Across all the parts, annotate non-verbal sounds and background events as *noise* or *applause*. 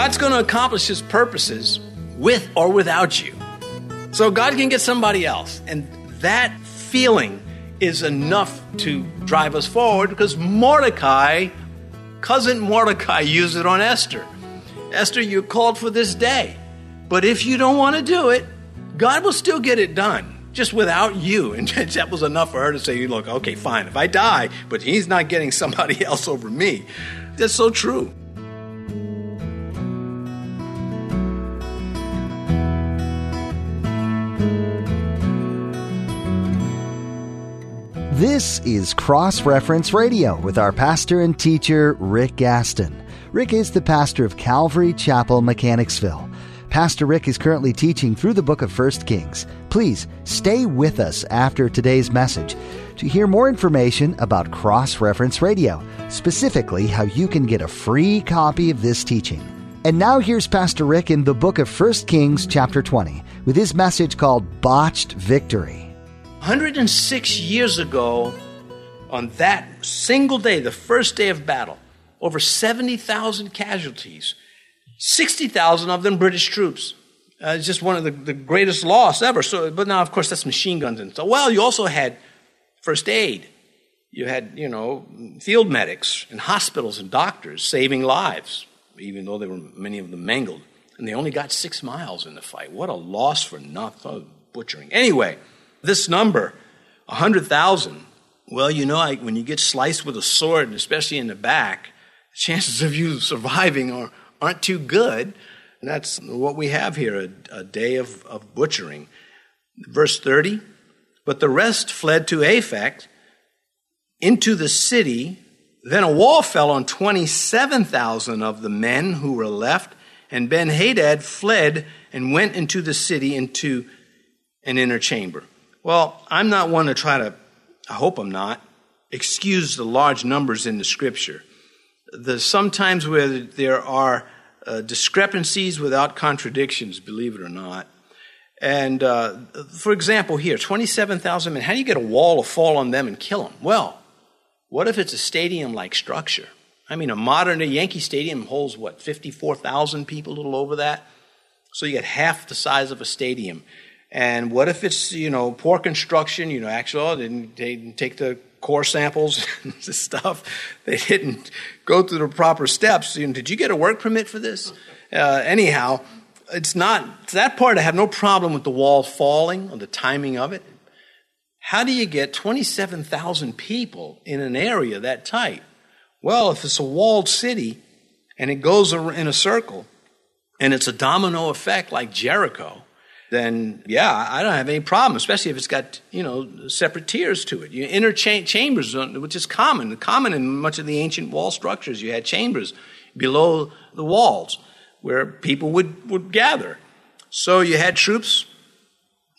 God's going to accomplish his purposes with or without you. So God can get somebody else. And that feeling is enough to drive us forward because Mordecai, cousin Mordecai, used it on Esther. Esther, you're called for this day. But if you don't want to do it, God will still get it done, just without you. *laughs* And that was enough for her to say, look, okay, fine, if I die, but he's not getting somebody *laughs* else over me. That's so true. This is Cross Reference Radio with our pastor and teacher, Rick Gaston. Rick is the pastor of Calvary Chapel, Mechanicsville. Pastor Rick is currently teaching through the book of 1 Kings. Please stay with us after today's message to hear more information about Cross Reference Radio, specifically how you can get a free copy of this teaching. And now here's Pastor Rick in the book of 1 Kings, chapter 20, with his message called Botched Victory. 106 years ago, on that single day, the first day of battle, over 70,000 casualties, 60,000 of them British troops. Uh, it's just one of the, the greatest loss ever. So, but now, of course, that's machine guns and so. Well, you also had first aid. You had, you know, field medics and hospitals and doctors saving lives, even though they were many of them mangled. And they only got six miles in the fight. What a loss for nothing, butchering. Anyway, this number, 100,000, well, you know, I, when you get sliced with a sword, and especially in the back, the chances of you *laughs* surviving are, aren't too good. And that's what we have here a, a day of, of butchering. Verse 30 But the rest fled to Aphek into the city. Then a wall fell on 27,000 of the men who were left, and Ben Hadad fled and went into the city into an inner chamber. Well, I'm not one to try to, I hope I'm not, excuse the large numbers in the scripture. The sometimes where there are uh, discrepancies without contradictions, believe it or not. And uh, for example, here, 27,000 men, how do you get a wall to fall on them and kill them? Well, what if it's a stadium like structure? I mean, a modern day Yankee Stadium holds what, 54,000 people, a little over that? So you get half the size of a stadium. And what if it's, you know, poor construction, you know, actually, oh, they didn't, they didn't take the core samples *laughs* and stuff. They didn't go through the proper steps. You know, did you get a work permit for this? Uh, anyhow, it's not, that part I have no problem with the wall falling or the timing of it. How do you get 27,000 people in an area that tight? Well, if it's a walled city and it goes in a circle and it's a domino effect like Jericho, then yeah, I don't have any problem, especially if it's got, you know, separate tiers to it. You inner cha- chambers, uh, which is common, common in much of the ancient wall structures. You had chambers below the walls where people would, would gather. So you had troops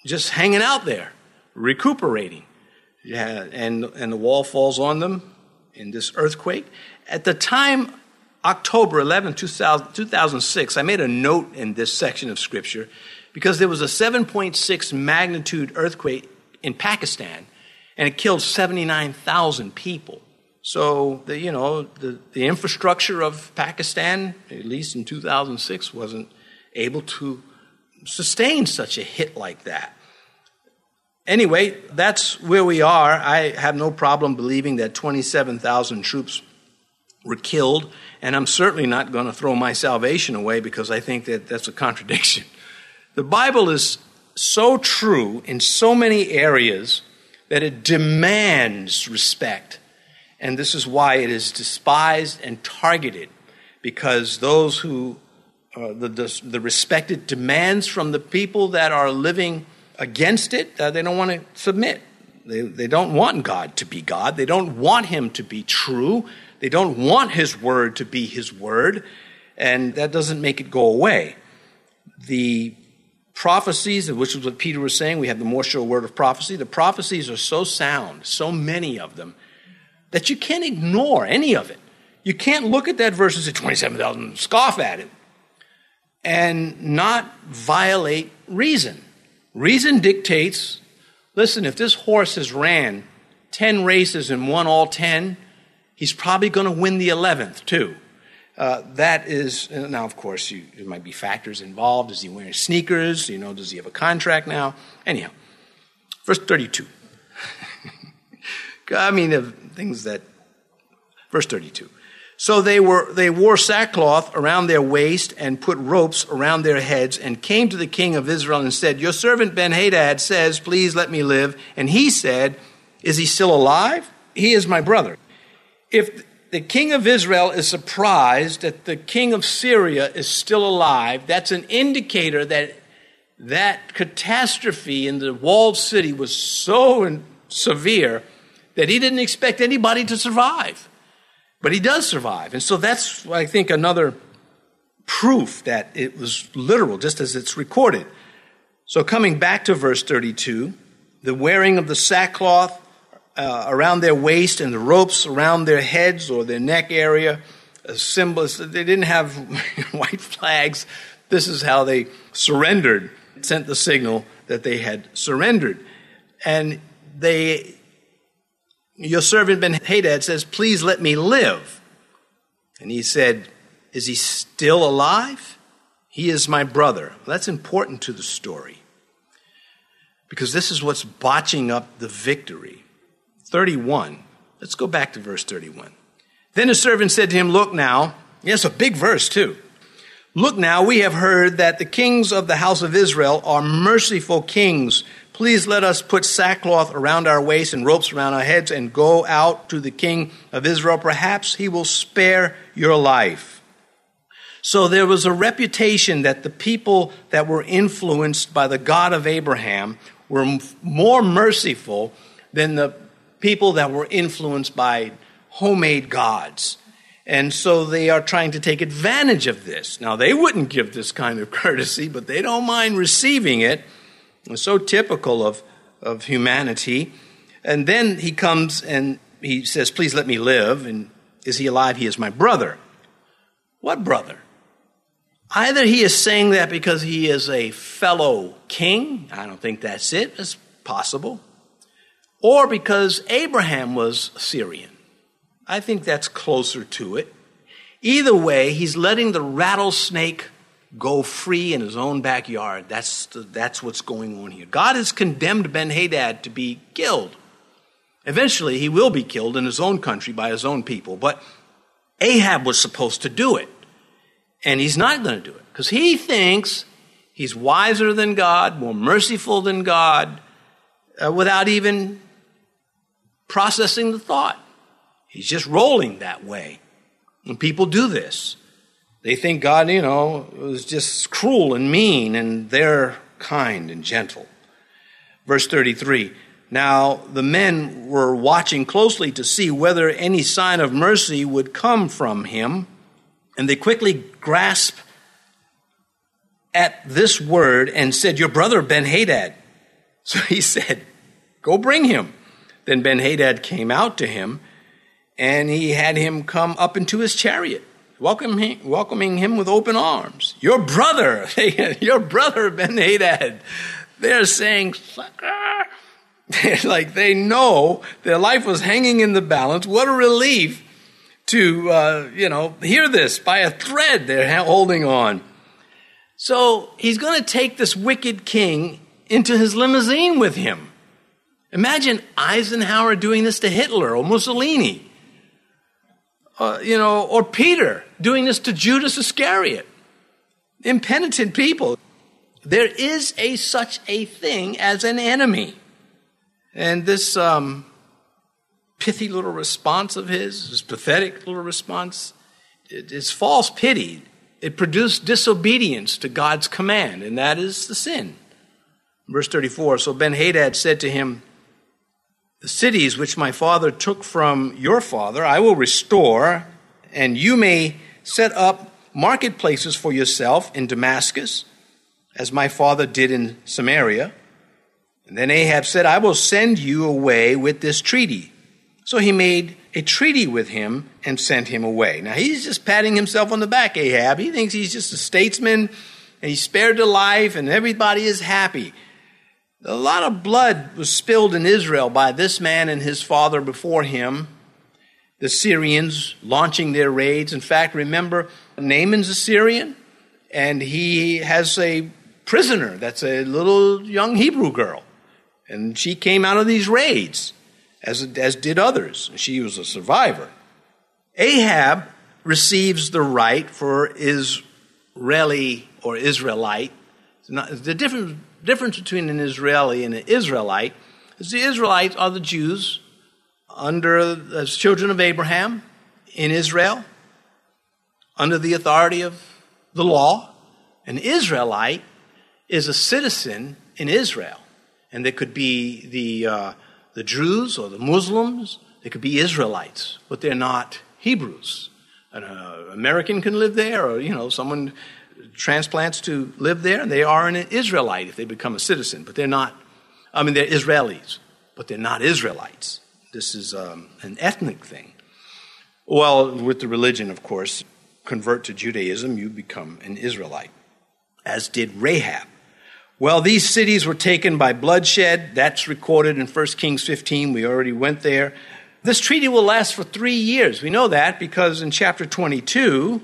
just hanging out there, recuperating. Yeah, and, and the wall falls on them in this earthquake. At the time, October 11, 2000, 2006, I made a note in this section of Scripture because there was a 7.6 magnitude earthquake in Pakistan and it killed 79,000 people. So, the, you know, the, the infrastructure of Pakistan, at least in 2006, wasn't able to sustain such a hit like that. Anyway, that's where we are. I have no problem believing that 27,000 troops were killed, and I'm certainly not going to throw my salvation away because I think that that's a contradiction. *laughs* The Bible is so true in so many areas that it demands respect. And this is why it is despised and targeted, because those who, uh, the, the, the respected demands from the people that are living against it, uh, they don't want to submit. They, they don't want God to be God. They don't want Him to be true. They don't want His word to be His word. And that doesn't make it go away. The prophecies, which is what Peter was saying, we have the more sure word of prophecy. The prophecies are so sound, so many of them, that you can't ignore any of it. You can't look at that verse and say 27,000, scoff at it, and not violate reason. Reason dictates listen, if this horse has ran 10 races and won all 10, he's probably going to win the 11th too. Uh, that is, now of course, you, there might be factors involved. Is he wearing sneakers? You know, does he have a contract now? Anyhow, verse 32. *laughs* I mean, of things that, verse 32. So they were, they wore sackcloth around their waist and put ropes around their heads and came to the king of Israel and said, Your servant Ben-Hadad says, please let me live. And he said, Is he still alive? He is my brother. If the king of Israel is surprised that the king of Syria is still alive, that's an indicator that that catastrophe in the walled city was so severe that he didn't expect anybody to survive. But he does survive. And so that's, I think, another proof that it was literal, just as it's recorded. So coming back to verse 32, the wearing of the sackcloth uh, around their waist and the ropes around their heads or their neck area, symbols. symbol. They didn't have *laughs* white flags. This is how they surrendered, sent the signal that they had surrendered. And they, your servant Ben Hadad says, Please let me live. And he said, Is he still alive? He is my brother. That's important to the story because this is what's botching up the victory. 31. Let's go back to verse 31. Then the servant said to him, Look now. Yes, a big verse too. Look now, we have heard that the kings of the house of Israel are merciful kings. Please let us put sackcloth around our waists and ropes around our heads and go out to the king of Israel. Perhaps he will spare your life. So there was a reputation that the people that were influenced by the God of Abraham were more merciful than the people that were influenced by homemade gods. And so they are trying to take advantage of this. Now, they wouldn't give this kind of *laughs* courtesy, but they don't mind receiving it. It's so typical of, of humanity. And then he comes and he says, Please let me live. And is he alive? He is my brother. What brother? Either he is saying that because he is a fellow king. I don't think that's it. It's possible or because Abraham was Syrian. I think that's closer to it. Either way, he's letting the rattlesnake go free in his own backyard. That's, the, that's what's going on here. God has condemned Ben Hadad to be killed. Eventually, he will be killed in his own country by his own people, but Ahab was supposed to do it. And he's not going to do it because he thinks he's wiser than God, more merciful than God, uh, without even processing the thought. He's just rolling that way. And people do this. They think God, you know, was just cruel and mean, and they're kind and gentle. Verse 33 Now the men were watching closely to see whether any sign of mercy would come from him, and they quickly grasped at this word and said, Your brother Ben Hadad. *laughs* So he said, Go bring him. Then Ben Hadad came out to him, and he had him come up into his chariot, welcoming, him with open arms. Your brother, *laughs* your brother Ben Hadad. They're saying, sucker. *laughs* like they know their life was hanging in the balance. What a relief to, uh, you know, hear this by a thread they're holding on. So he's going to take this wicked king into his limousine with him. Imagine Eisenhower doing this to Hitler or Mussolini. Uh, you know, or Peter doing this to Judas Iscariot. Impenitent people. There is a such a thing as an enemy. And this um, pithy little response of his, this pathetic little response, it is false pity. It produced disobedience to God's command, and that is the sin. Verse 34 So Ben Hadad said to him, the cities which my father took from your father, I will restore, and you may set up marketplaces for yourself in Damascus, as my father did in Samaria. And then Ahab said, I will send you away with this treaty. So he made a treaty with him and sent him away. Now he's just patting himself on the back, Ahab. He thinks he's just a statesman and he spared the life and everybody is happy. A lot of blood was spilled in Israel by this man and his father before him. the Syrians launching their raids. In fact, remember, Naaman's a Syrian, and he has a prisoner that's a little young Hebrew girl. And she came out of these raids, as, as did others. She was a survivor. Ahab receives the right for Israeli or Israelite. the difference, difference between an Israeli and an Israelite is the Israelites are the Jews under the children of Abraham in Israel, under the authority of the law. An Israelite is a citizen in Israel. And they could be the, uh, the Druze or the Muslims, they could be Israelites, but they're not Hebrews. An uh, American can live there, or, you know, someone transplants to live there, and they are an Israelite if they become a citizen, but they're not, I mean, they're Israelis, but they're not Israelites. This is um, an ethnic thing. Well, with the religion, of course, convert to Judaism, you become an Israelite, as did Rahab. Well, these cities were taken by bloodshed. That's recorded in 1 Kings 15. We already went there. This treaty will last for three years. We know that because in chapter 22,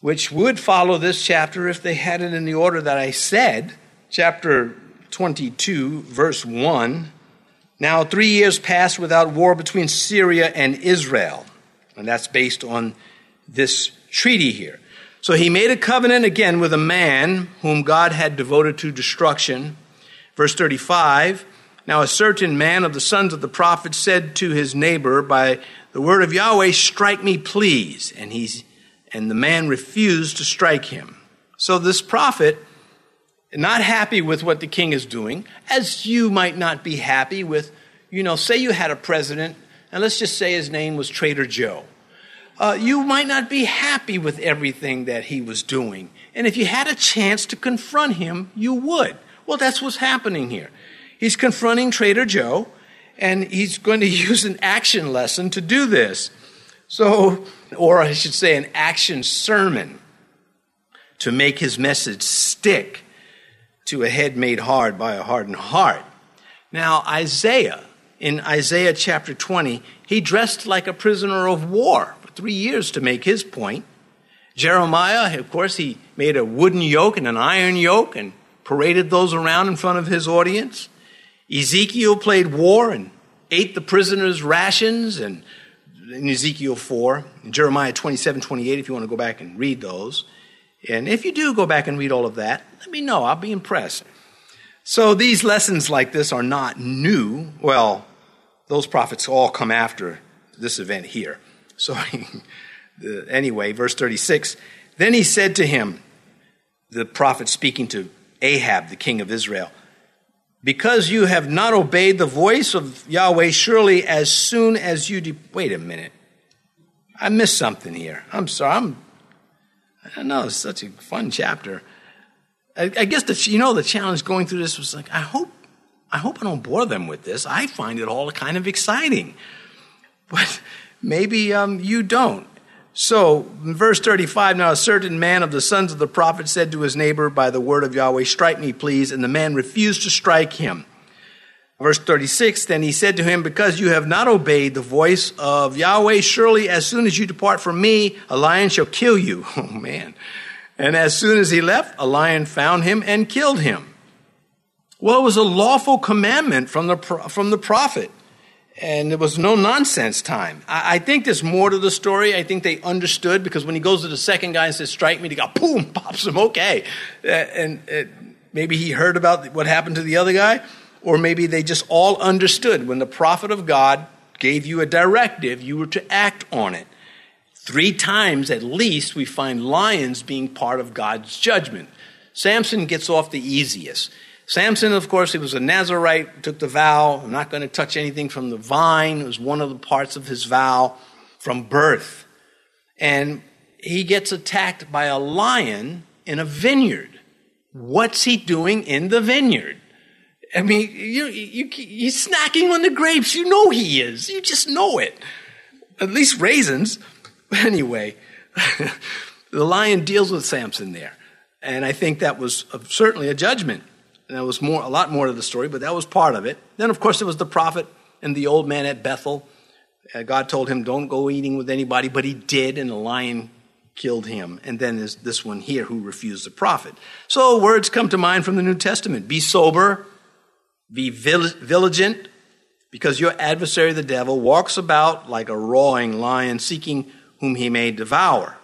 which would follow this chapter if they had it in the order that I said, chapter 22, verse 1. Now, three years passed without war between Syria and Israel. And that's based on this treaty here. So he made a covenant again with a man whom God had devoted to destruction. Verse 35 Now a certain man of the sons of the prophets said to his neighbor, By the word of Yahweh, strike me, please. And, he's, and the man refused to strike him. So this prophet, not happy with what the king is doing, as you might not be happy with, you know, say you had a president, and let's just say his name was Trader Joe uh, you might not be happy with everything that he was doing. And if you had a chance to confront him, you would. Well, that's what's happening here. He's confronting Trader Joe, and he's going to *laughs* use an action lesson to do this. So, or I should say, an action sermon to make his message stick to a head made hard by a hardened heart. Now, Isaiah, in Isaiah chapter 20, he dressed like a prisoner of war for three years to make his point. Jeremiah, of course, he made a wooden yoke and an iron yoke and paraded those around in front of his audience. Ezekiel played war and ate the prisoners' rations and in Ezekiel 4, in Jeremiah 27, 28, if you want to go back and read those. And if you do go back and read all of that, let me know. I'll be impressed. So these lessons like this are not new. Well, those prophets all come after this event here. *laughs* So, anyway, verse 36 Then he said to him, the prophet speaking to Ahab, the king of Israel, because you have not obeyed the voice of Yahweh, surely as soon as you. De- Wait a minute. I missed something here. I'm sorry. I'm, I know it's such a fun chapter. I, I guess the, you know the challenge going through this was like I hope I hope I don't bore them with this. I find it all kind of exciting, but Maybe um, you don't. So, in verse 35, now a certain man of the sons of the prophet said to his neighbor by the word of Yahweh, Strike me, please. And the man refused to strike him. Verse 36, then he said to him, Because you have not obeyed the voice of Yahweh, surely as soon as you depart from me, a lion shall kill you. *laughs* Oh, man. And as soon as he left, a lion found him and killed him. Well, it was a lawful commandment from the, from the prophet and it was no nonsense time. I, I, think there's more to the story. I think they understood because when he goes to the second guy and says, "Strike me," they go, "Boom!" *laughs* pops him. Okay, uh, and uh, maybe he heard about what happened to the other guy, or maybe they just all understood when the prophet of God gave you a directive, you were to act on it. Three times at least, we find lions being part of God's judgment. Samson gets off the easiest. Samson, of course, he was a Nazarite, took the vow, I'm not going to touch anything from the vine. It was one of the parts of his vow from birth. And he gets attacked by a lion in a vineyard. What's he doing in the vineyard? I mean, you, you, he's snacking on the grapes. You know he is. You just know it. At least raisins. *laughs* Anyway, *laughs* the lion deals with Samson there. And I think that was certainly a judgment. And there was more, a lot more to the story, but that was part of it. Then, of course, there was the prophet and the old man at Bethel. Uh, God told him, don't go eating with anybody, but he did, and the lion killed him. And then there's this one here who refused the prophet. So words come to mind from the New Testament be sober, be vigilant, because your adversary, the devil, walks about like a roaring lion, seeking whom he may devour.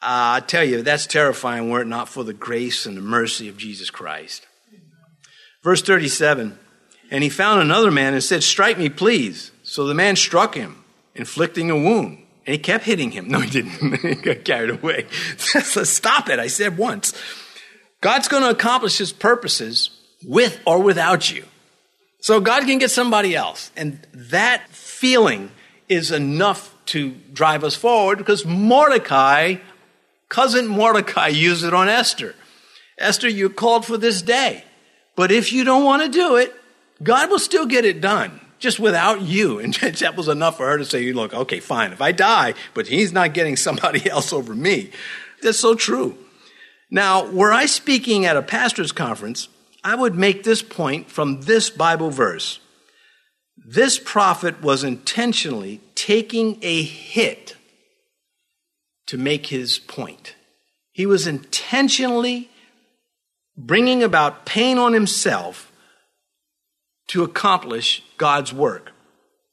Uh, I tell you, that's terrifying were it not for the grace and the mercy of Jesus Christ. Verse 37 And he found another man and said, Strike me, please. So the man struck him, inflicting a wound. And he kept hitting him. *laughs* No, he didn't. *laughs* he got carried away. *laughs* Stop it, I said once. God's going to accomplish his purposes with or without you. So God can get somebody else. And that feeling is enough to drive us forward because Mordecai Cousin Mordecai used it on Esther. Esther, you're called for this day. But if you don't want to do it, God will still get it done, just without you. *laughs* And that was enough for her to say, look, okay, fine, if I die, but he's not getting *laughs* somebody else over me. That's so true. Now, were I speaking at a pastor's conference, I would make this point from this Bible verse. This prophet was intentionally taking a hit to make his point. He was intentionally bringing about pain on himself to accomplish God's work.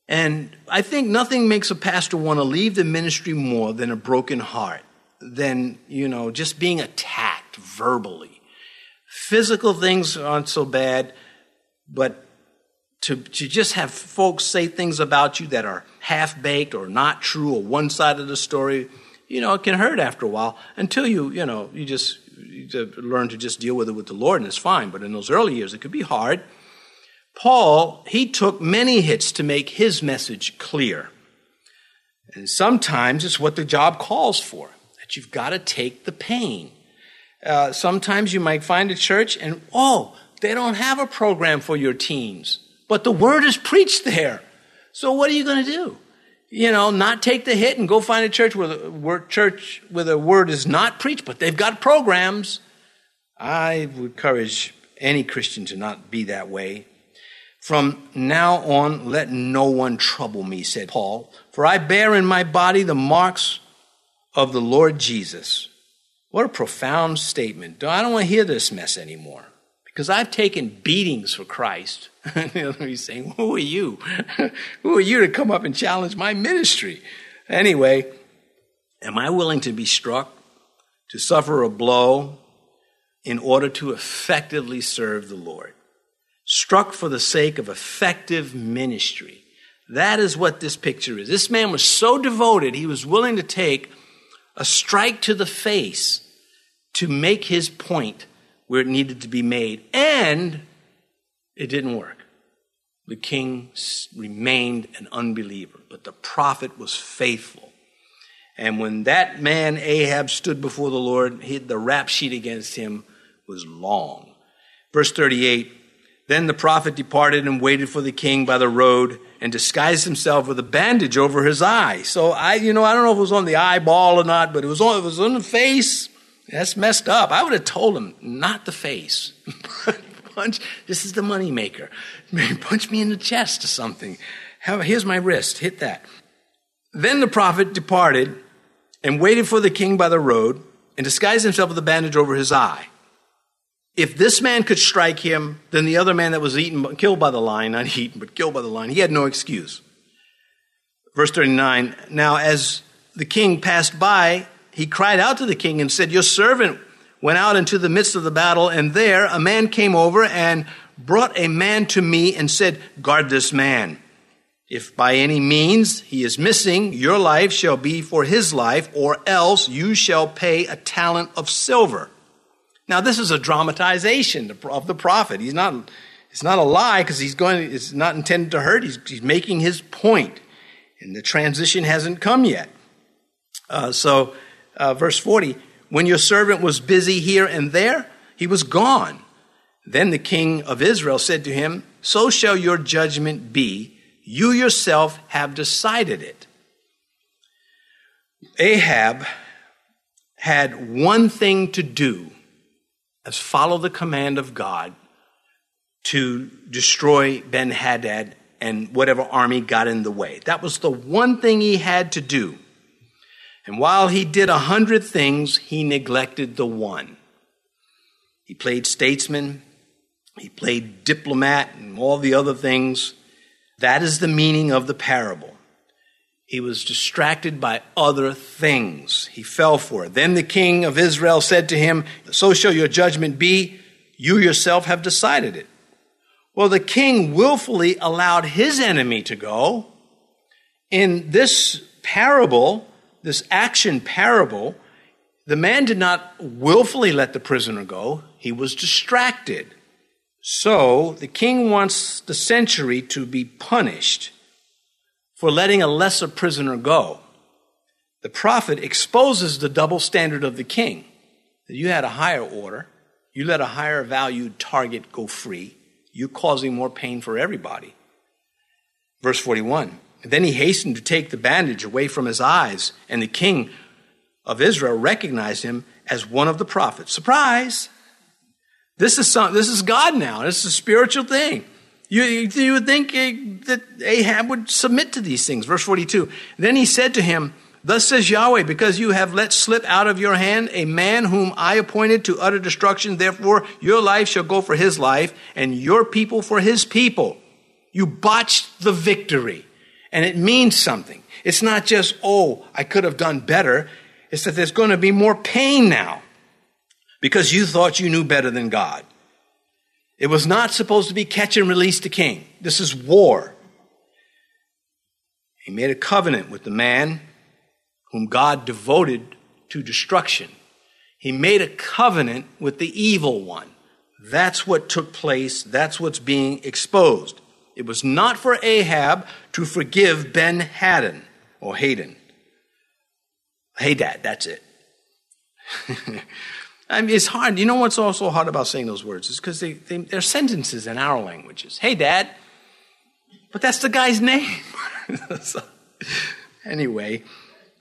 And I think nothing makes a pastor want to leave the ministry more than a broken heart, than, you know, just being attacked verbally. Physical things aren't so bad, but to, to just have folks say things about you that are half baked or not true or one side of the story you know, it can hurt after a while until you, you know, you just you learn to just deal with it with the Lord and it's fine. But in those early years, it could be hard. Paul, he took many hits to make his message clear. And sometimes it's what the job calls for, that you've got to take the pain. Uh, sometimes you might find a church and, oh, they don't have a program for your teens, but the word is preached there. So what are you going to do? You know, not take the hit and go find a church where the word, church where the word is not preached, but they've got programs. I would encourage any Christian to not be that way. From now on, let no one trouble me, said Paul, for I bear in my body the marks of the Lord Jesus. What a profound statement. I don't want to hear this mess anymore because I've taken beatings for Christ. *laughs* He's saying, Who are you? *laughs* Who are you to come up and challenge my ministry? Anyway, am I willing to be struck, to suffer a blow in order to effectively serve the Lord? Struck for the sake of effective ministry. That is what this picture is. This man was so devoted, he was willing to take a strike to the face to make his point where it needed to be made, and it didn't work. The king remained an unbeliever, but the prophet was faithful. And when that man Ahab stood before the Lord, he, the rap sheet against him was long. Verse 38 Then the prophet departed and waited for the king by the road and disguised himself with a bandage over his eye. So I, you know, I don't know if it was on the eyeball or not, but it was on, it was on the face. That's messed up. I would have told him, not the face. *laughs* Punch, this is the money maker. *laughs* Punch me in the chest or something. Here's my wrist. Hit that. Then the prophet departed and waited for the king by the road and disguised himself with a bandage over his eye. If this man could strike him, then the other man that was eaten, killed by the lion, not eaten, but killed by the lion, he had no excuse. Verse 39 Now, as the king passed by, he cried out to the king and said, Your servant went out into the midst of the battle, and there a man came over and brought a man to me and said, Guard this man. If by any means he is missing, your life shall be for his life, or else you shall pay a talent of silver. Now, this is a dramatization of the prophet. He's not, it's not a lie because he's going, it's not intended to hurt. He's, he's making his point, and the transition hasn't come yet. Uh, so, uh, verse 40 When your servant was busy here and there, he was gone. Then the king of Israel said to him, So shall your judgment be. You yourself have decided it. Ahab had one thing to do as follow the command of God to destroy Ben Hadad and whatever army got in the way. That was the one thing he had to do. And while he did a hundred things, he neglected the one. He played statesman, he played diplomat, and all the other things. That is the meaning of the parable. He was distracted by other things. He fell for it. Then the king of Israel said to him, So shall your judgment be. You yourself have decided it. Well, the king willfully allowed his enemy to go. In this parable, this action parable, the man did not willfully let the prisoner go, he was distracted. So the king wants the century to be punished for letting a lesser prisoner go. The prophet exposes the double standard of the king. You had a higher order, you let a higher valued target go free, you're causing more pain for everybody. Verse 41. Then he hastened to take the bandage away from his eyes, and the king of Israel recognized him as one of the prophets. Surprise! This is some, this is God now. This is a spiritual thing. You, you would think eh, that Ahab would submit to these things. Verse 42. Then he said to him, Thus says Yahweh, because you have let slip out of your hand a man whom I appointed to utter destruction, therefore your life shall go for his life, and your people for his people. You botched the victory. And it means something. It's not just, oh, I could have done better. It's that there's going to be more pain now because you thought you knew better than God. It was not supposed to be catch and release the king. This is war. He made a covenant with the man whom God devoted to destruction. He made a covenant with the evil one. That's what took place. That's what's being exposed. It was not for Ahab to forgive Ben Hadden or Hayden. Hey, Dad, that's it. *laughs* I mean, it's hard. You know what's also hard about saying those words is because they, they, they're sentences in our languages. Hey, Dad. But that's the guy's name. *laughs* so, anyway,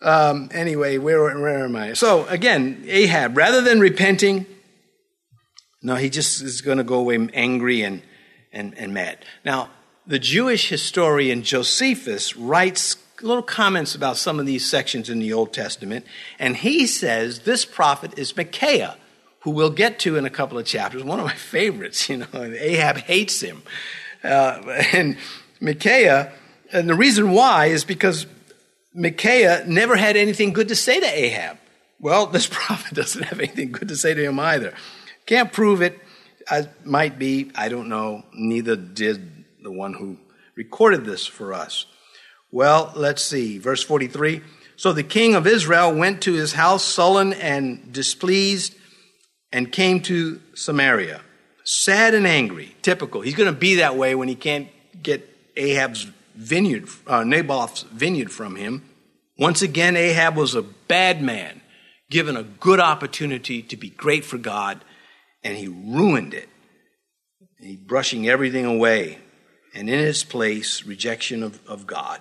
um, anyway, where, where am I? So again, Ahab, rather than repenting, no, he just is going to go away angry and, and, and mad. Now, the Jewish historian Josephus writes little comments about some of these sections in the Old Testament, and he says this prophet is Micaiah, who we'll get to in a couple of chapters. One of my *laughs* favorites, you know, Ahab hates him. Uh, *laughs* and Micaiah, and the reason why is because Micaiah never had anything good to say to Ahab. Well, *laughs* this prophet doesn't have anything good to say to him either. Can't prove it. I might be, I don't know. Neither did the one who recorded this for us. Well, let's see. Verse 43. So the king of Israel went to his house sullen and displeased and came to Samaria, sad and angry. Typical. He's going to be that way when he can't get Ahab's vineyard, uh, Naboth's vineyard from him. Once again, Ahab was a bad man, given a good opportunity to be great for God, and he ruined it. He brushing everything away, and in his place, rejection of, of God.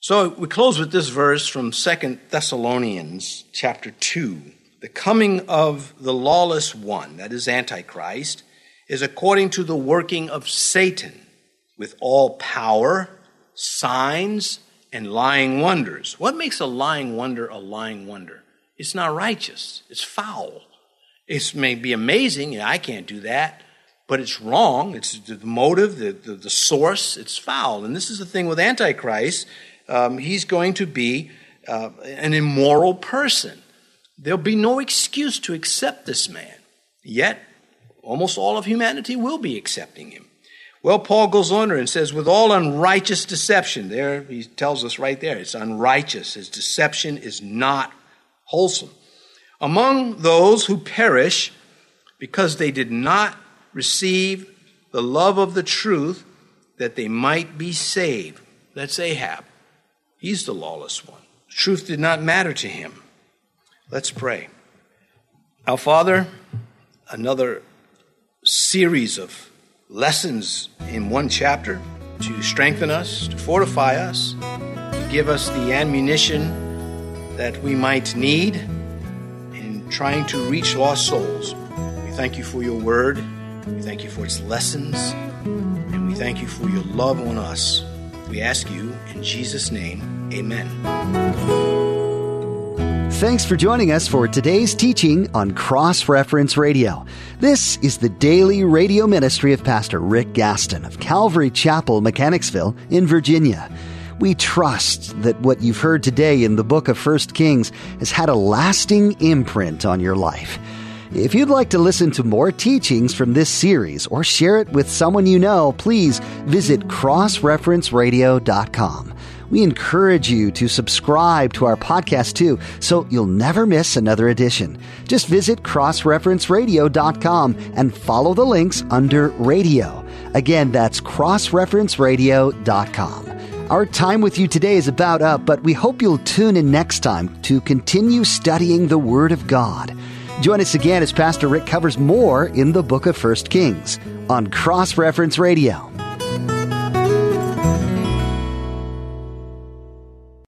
So we close with this verse from Second Thessalonians chapter 2. The coming of the lawless one, that is Antichrist, is according to the working of Satan with all power, signs, and lying wonders. What makes a lying wonder a lying wonder? It's not righteous, it's foul. It may be amazing, I can't do that, but it's wrong. It's the motive, the, the, the source, it's foul. And this is the thing with Antichrist. Um, he's going to be uh, an immoral person. There'll be no excuse to accept this man. Yet, almost all of humanity will be accepting him. Well, Paul goes on and says, with all unrighteous deception, there he tells us right there, it's unrighteous. His deception is not wholesome. Among those who perish because they did not receive the love of the truth that they might be saved. That's Ahab. He's the lawless one. Truth did not matter to him. Let's pray. Our Father, another series of lessons in one chapter to strengthen us, to fortify us, to give us the ammunition that we might need in trying to reach lost souls. We thank you for your word. We thank you for its lessons. And we thank you for your love on us. We ask you in Jesus' name, amen. Thanks for joining us for today's teaching on Cross Reference Radio. This is the daily radio ministry of Pastor Rick Gaston of Calvary Chapel, Mechanicsville, in Virginia. We trust that what you've heard today in the book of 1 Kings has had a lasting imprint on your life. If you'd like to listen to more teachings from this series or share it with someone you know, please visit crossreferenceradio.com. We encourage you to subscribe to our podcast too, so you'll never miss another edition. Just visit crossreferenceradio.com and follow the links under radio. Again, that's crossreferenceradio.com. Our time with you today is about up, but we hope you'll tune in next time to continue studying the Word of God. Join us again as Pastor Rick covers more in the book of 1 Kings on Cross Reference Radio.